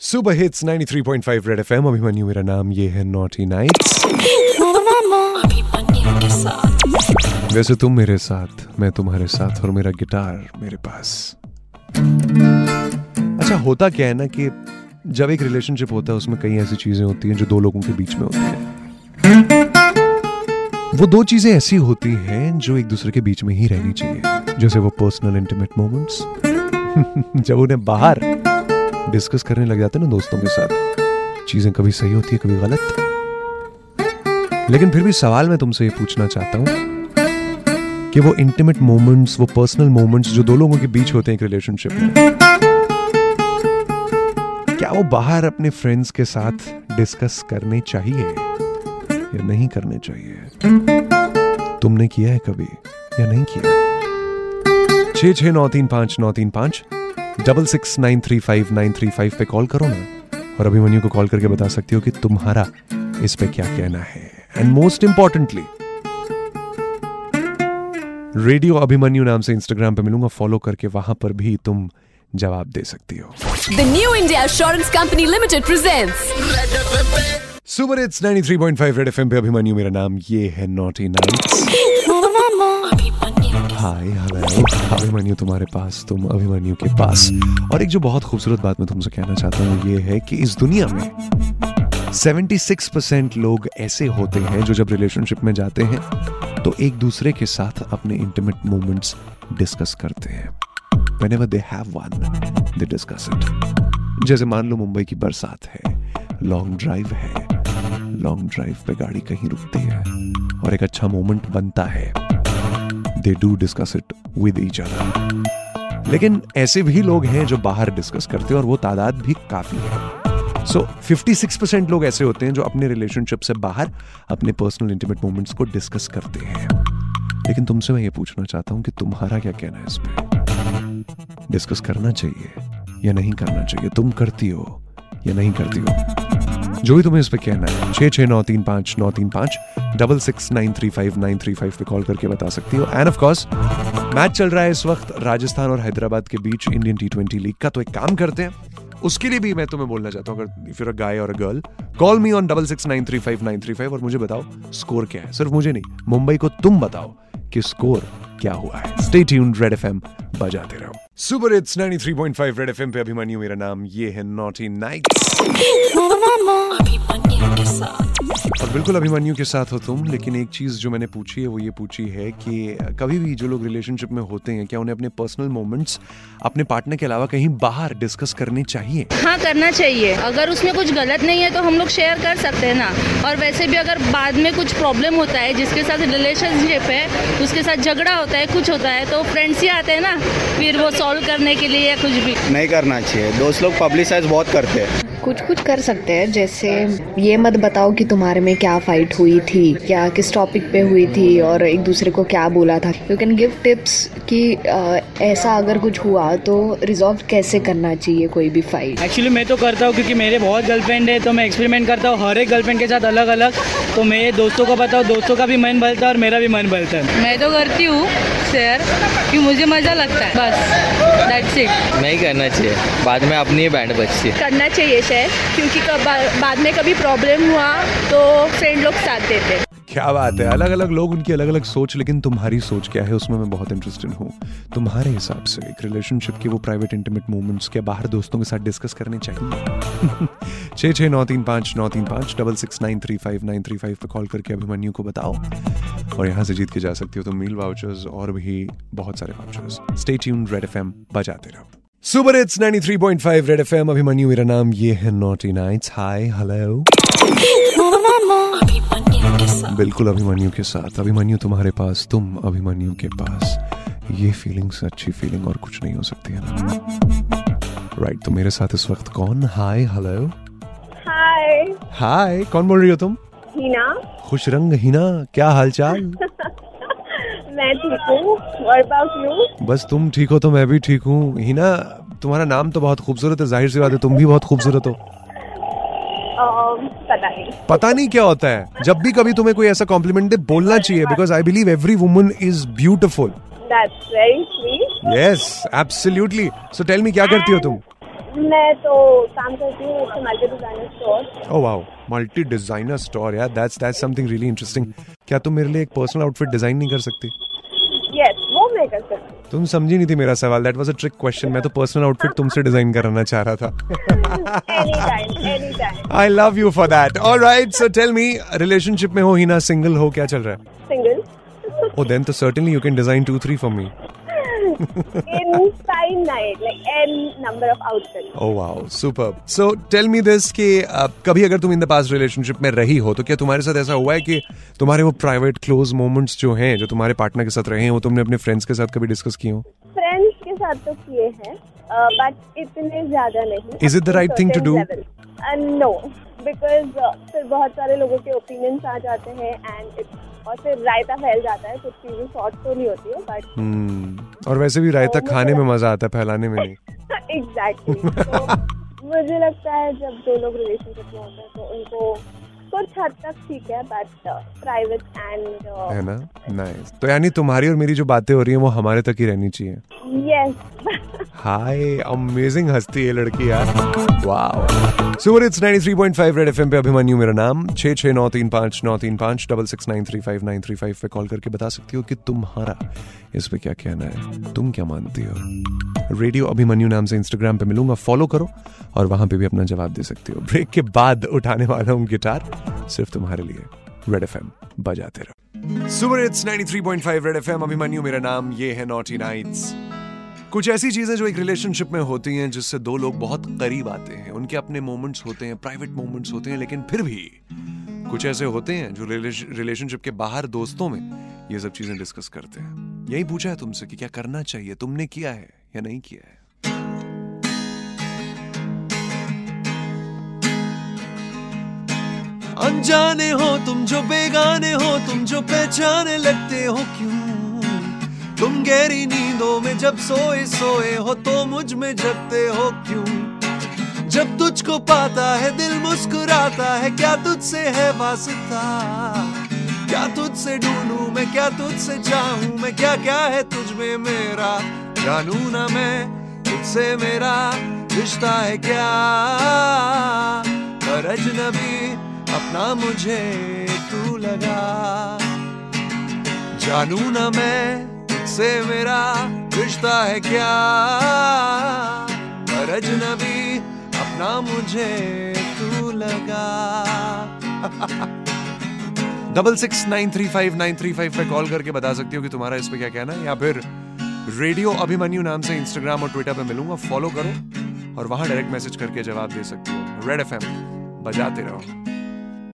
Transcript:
Super hits 93.5 red FM Abhimanyu मेरा नाम ये है नॉटी नाइट्स वैसे तुम मेरे साथ, मैं तुम्हारे साथ और मेरा गिटार मेरे पास। अच्छा होता क्या है ना कि जब एक रिलेशनशिप होता है, उसमें कई ऐसी चीज़ें होती हैं जो दो लोगों के बीच में होती हैं। वो दो चीज़ें ऐसी होती हैं जो एक दूसरे के बीच में ही रहनी चाहिए। जैसे वो पर्सनल इंटीमेट मोमेंट्स जब उन्हें बाहर डिस्कस करने लग जाते हैं ना दोस्तों के साथ। चीज़ें कभी सही होती है, कभी गलत। लेकिन फिर भी सवाल मैं तुमसे ये पूछना चाहता हूँ कि वो इंटीमेट मोमेंट्स वो पर्सनल मोमेंट्स जो दो लोगों के बीच होते हैं एक रिलेशनशिप में, क्या वो बाहर अपने फ्रेंड्स के साथ डिस्कस करने चाहिए या नहीं करने चाहिए? तुमने किया है कभी या नहीं किया? छह छह, नौ, तीन, पाँच, नौ, तीन, पाँच। Double six nine three five nine three five पे कॉल करो ना। और अभिमन्यु को कॉल करके बता सकती हो कि तुम्हारा इस पे क्या कहना है। And most importantly radio Abhimanyu नाम से इंस्टाग्राम पे मिलूँगा। फॉलो करके वहाँ पर भी तुम जवाब दे सकती हो। The new India Assurance Company Limited presents super hits 93.5 red FM पे अभिमन्यु मेरा नाम ये है नॉटी नाइट्स हाय अभिमन्यु तुम्हारे पास, तुम अभिमन्यु के पास। और एक जो बहुत खूबसूरत बात मैं तुमसे कहना चाहता हूँ, ये है कि इस दुनिया में 76% लोग ऐसे होते हैं जो जब रिलेशनशिप में जाते हैं तो एक दूसरे के साथ अपने इंटीमेट मोमेंट्स डिस्कस करते हैं। Whenever they have one, they discuss it. जैसे मान लो मुंबई की बरसात है लॉन्ग ड्राइव है लॉन्ग ड्राइव पे गाड़ी कहीं रुकती है, और एक अच्छा मोमेंट बनता है। They do discuss it with each other लेकिन ऐसे भी लोग हैं जो बाहर डिस्कस करते हैं और वो तादाद भी काफ़ी है। सो so, 56% लोग ऐसे होते हैं जो अपने रिलेशनशिप से बाहर अपने पर्सनल इंटीमेट मोमेंट्स को डिस्कस करते हैं। लेकिन तुमसे मैं ये पूछना चाहता हूँ कि तुम्हारा क्या कहना है इस पे? डिस्कस करना चाहिए या नहीं करना चाहिए? तुम करती हो या नहीं करती हो? जो भी तुम्हें इस पे कहना है। छः छः नौ तीन पाँच, नौ तीन पाँच double six nine three five nine three five पे कॉल करके बता सकती हो। एंड ऑफ़ कोर्स मैच चल रहा है इस वक्त राजस्थान और हैदराबाद के बीच इंडियन टी ट्वेंटी लीग का। तो एक काम करते हैं, उसके लिए भी मैं तुम्हें बोलना चाहता हूँ, अगर इफ़ यूर अ गाय और a girl call me on double six nine three five nine three five और मुझे बताओ स्कोर क्या है। सिर्फ़ मुझे नहीं, मुंबई को तुम बताओ कि स्कोर क्या हुआ है। स्टे ट्यून्ड रेड एफएम बजाते रहो। सुपर इट्स 93.5 रेड एफएम पे अभिमन्यु मेरा नाम ये है नॉटी नाइट्स और बिल्कुल अभिमन्यु के साथ हो तुम लेकिन एक चीज़ जो मैंने पूछी है वो ये पूछी है कि कभी भी जो लोग रिलेशनशिप में होते हैं क्या उन्हें अपने पर्सनल मोमेंट्स अपने पार्टनर के अलावा कहीं बाहर डिस्कस करने चाहिए? हाँ करना चाहिए। अगर उसमें कुछ गलत नहीं है तो हम लोग शेयर कर सकते हैं ना। और वैसे भी अगर बाद में कुछ प्रॉब्लम होता है जिसके साथ रिलेशनशिप है उसके साथ झगड़ा होता है कुछ होता है तो फ्रेंड्स ही आते हैं ना फिर वो सॉल्व करने के लिए या कुछ भी। नहीं करना चाहिए। दोस्त लोग पब्लिसाइज बहुत करते हैं। कुछ कुछ कर सकते हैं, जैसे ये मत बताओ कि तुम्हारे में क्या फाइट हुई थी, क्या किस टॉपिक पे हुई थी और एक दूसरे को क्या बोला था। यू कैन गिव टिप्स कि ऐसा अगर कुछ हुआ तो रिजॉल्व कैसे करना चाहिए कोई भी फाइट एक्चुअली मैं तो करता हूँ क्योंकि मेरे बहुत गर्लफ्रेंड है तो मैं एक्सपेरिमेंट करता हूँ हर एक गर्लफ्रेंड के साथ अलग अलग तो मैं दोस्तों को बताऊँ दोस्तों का भी मन बलता है और मेरा भी मन बलता है। मैं तो करती हूँ शेयर कि मुझे मज़ा लगता है बस दैट्स इट नहीं करना चाहिए बाद में अपनी ही बैंड बजती है। करना चाहिए शेयर क्योंकि कब बाद में कभी प्रॉब्लम हुआ तो फ्रेंड लोग साथ देते हैं। क्या बात है? अलग अलग लोग उनकी अलग अलग सोच, लेकिन तुम्हारी सोच क्या है? उसमें मैं बहुत इंटरेस्टेड हूँ। तुम्हारे हिसाब से एक रिलेशनशिप के वो प्राइवेट इंटीमेट मोमेंट्स के बाहर दोस्तों के साथ डिस्कस करने चाहिए? छः छः नौ तीन पाँच नौ तीन पाँच double six nine three five nine three five पर कॉल करके अभिमन्यु को बताओ। और यहाँ से जीत के जा सकती हो तो मील वाउचर्स और भी बहुत सारे vouchers stay tune red FM बजाते रहो। Super hits 93.5 red FM Abhimanyu मेरा नाम ये है नॉटी नाइट्स हाय हेलो बिल्कुल अभिमन्यु के साथ। अभिमन्यु तुम्हारे पास तुम अभिमन्यु के पास। ये फीलिंग से अच्छी फीलिंग और कुछ नहीं हो सकती है ना? राइट तो मेरे साथ इस वक्त कौन? हाय हेलो हाय हाय कौन बोल रही हो तुम? हिना। खुश रंग हिना। क्या हालचाल? मैं ठीक हूँ। बस तुम ठीक हो तो मैं भी ठीक हूँ। हिना तुम्हारा नाम तो बहुत खूबसूरत है ज़ाहिर सी बात है तुम भी बहुत खूबसूरत हो। पता नहीं। पता नहीं क्या होता है जब भी कभी तुम्हें कोई ऐसा कॉम्प्लीमेंट दे बोलना चाहिए because I believe every woman is beautiful yes absolutely so tell me क्या करती हो तुम? मैं तो काम करती हूँ एक multi designer store oh wow multi designer store यार that's that's something really interesting क्या तुम मेरे लिए एक पर्सनल आउटफिट डिज़ाइन नहीं कर सकती? कर सकती तुम समझी नहीं थी मेरा सवाल that was a trick question मैं तो पर्सनल आउटफिट तुमसे डिज़ाइन कराना चाह रहा था। I love you for that alright so tell me relationship में हो ही ना सिंगल हो क्या चल रहा है? सिंगल Oh, then तो certainly you can design two, three for me. In night like n number of outfits Oh wow, superb. So tell me this कि uh, कभी अगर तुम इन द पास्ट रिलेशनशिप में रही हो तो क्या तुम्हारे साथ ऐसा हुआ है कि तुम्हारे वो प्राइवेट क्लोज मोमेंट्स जो हैं जो तुम्हारे पार्टनर के साथ रहे हैं तुमने अपने फ्रेंड्स के साथ कभी डिस्कस किए हो फ्रेंड्स के साथ तो किए हैं बट इतने ज़्यादा नहीं Is it the right thing to do? No because फिर बहुत सारे लोगों के ओपिनियंस आ जाते हैं एंड और फिर रायता फैल जाता है कुछ चीज़ें सॉर्ट तो नहीं होती है बट. और वैसे भी रायता तो खाने में मज़ा आता है फैलाने में नहीं। एग्जैक्टली तो मुझे लगता है जब दो लोग रिलेशनशिप में होते हैं तो उनको कुछ हद तक ठीक है बट प्राइवेट एंड है ना? नाइस तो यानी तुम्हारी और मेरी जो बातें हो रही हैं वो हमारे तक ही रहनी चाहिए। यस हाय अमेजिंग हस्ती है लड़की यार। Wow super hits 93.5 red FM पे अभिमन्यु, मेरा नाम। छः छः नौ तीन पाँच नौ तीन पाँच double six nine three five nine three five पे कॉल करके बता सकती हो कि तुम्हारा इस पे क्या कहना है। तुम क्या मानती हो? रेडियो अभिमन्यु नाम से इंस्टाग्राम पे मिलूँगा फॉलो करो और वहाँ पे भी अपना जवाब दे सकती हो। ब्रेक के बाद उठाने वाला हूँ गिटार, सिर्फ़ तुम्हारे लिए। रेड एफएम बजाते रहो। Super hits 93.5 red FM Abhimanyu, मेरा नाम, ये है नॉटी नाइट्स कुछ ऐसी चीज़ें जो एक रिलेशनशिप में होती हैं जिससे दो लोग बहुत करीब आते हैं। उनके अपने मोमेंट्स होते हैं प्राइवेट मोमेंट्स होते हैं, लेकिन फिर भी कुछ ऐसे होते हैं जो रिलेशनशिप के बाहर दोस्तों में ये सब चीज़ें डिस्कस करते हैं। यही पूछा है तुमसे कि क्या करना चाहिए? तुमने किया है या नहीं किया है? अनजाने हो तुम जो बेगाने हो, तुम जो पहचाने लगते हो क्यों? तुम गहरी नींदों में जब सोए सोए हो तो मुझमें जगते हो क्यों? जब तुझको पाता है दिल मुस्कुराता है, क्या तुझसे है वास्ता? क्या तुझसे ढूंढूं मैं, क्या तुझसे चाहूँ मैं, क्या क्या है तुझ में मेरा? जानू ना मैं, तुझसे मेरा रिश्ता है क्या? पर अजनबी अपना मुझे तू लगा। जानू ना मैं तुझसे मेरा रिश्ता है क्या? पर अजनबी अपना मुझे तू लगा। Double six nine three five nine three five पे कॉल करके बता सकती हो कि तुम्हारा इस पे क्या कहना है? या फिर रेडियो अभिमन्यु नाम से इंस्टाग्राम और ट्विटर पे मिलूँगा फॉलो करो और वहाँ डायरेक्ट मैसेज करके जवाब दे सकती हो। रेड एफएम बजाते रहो।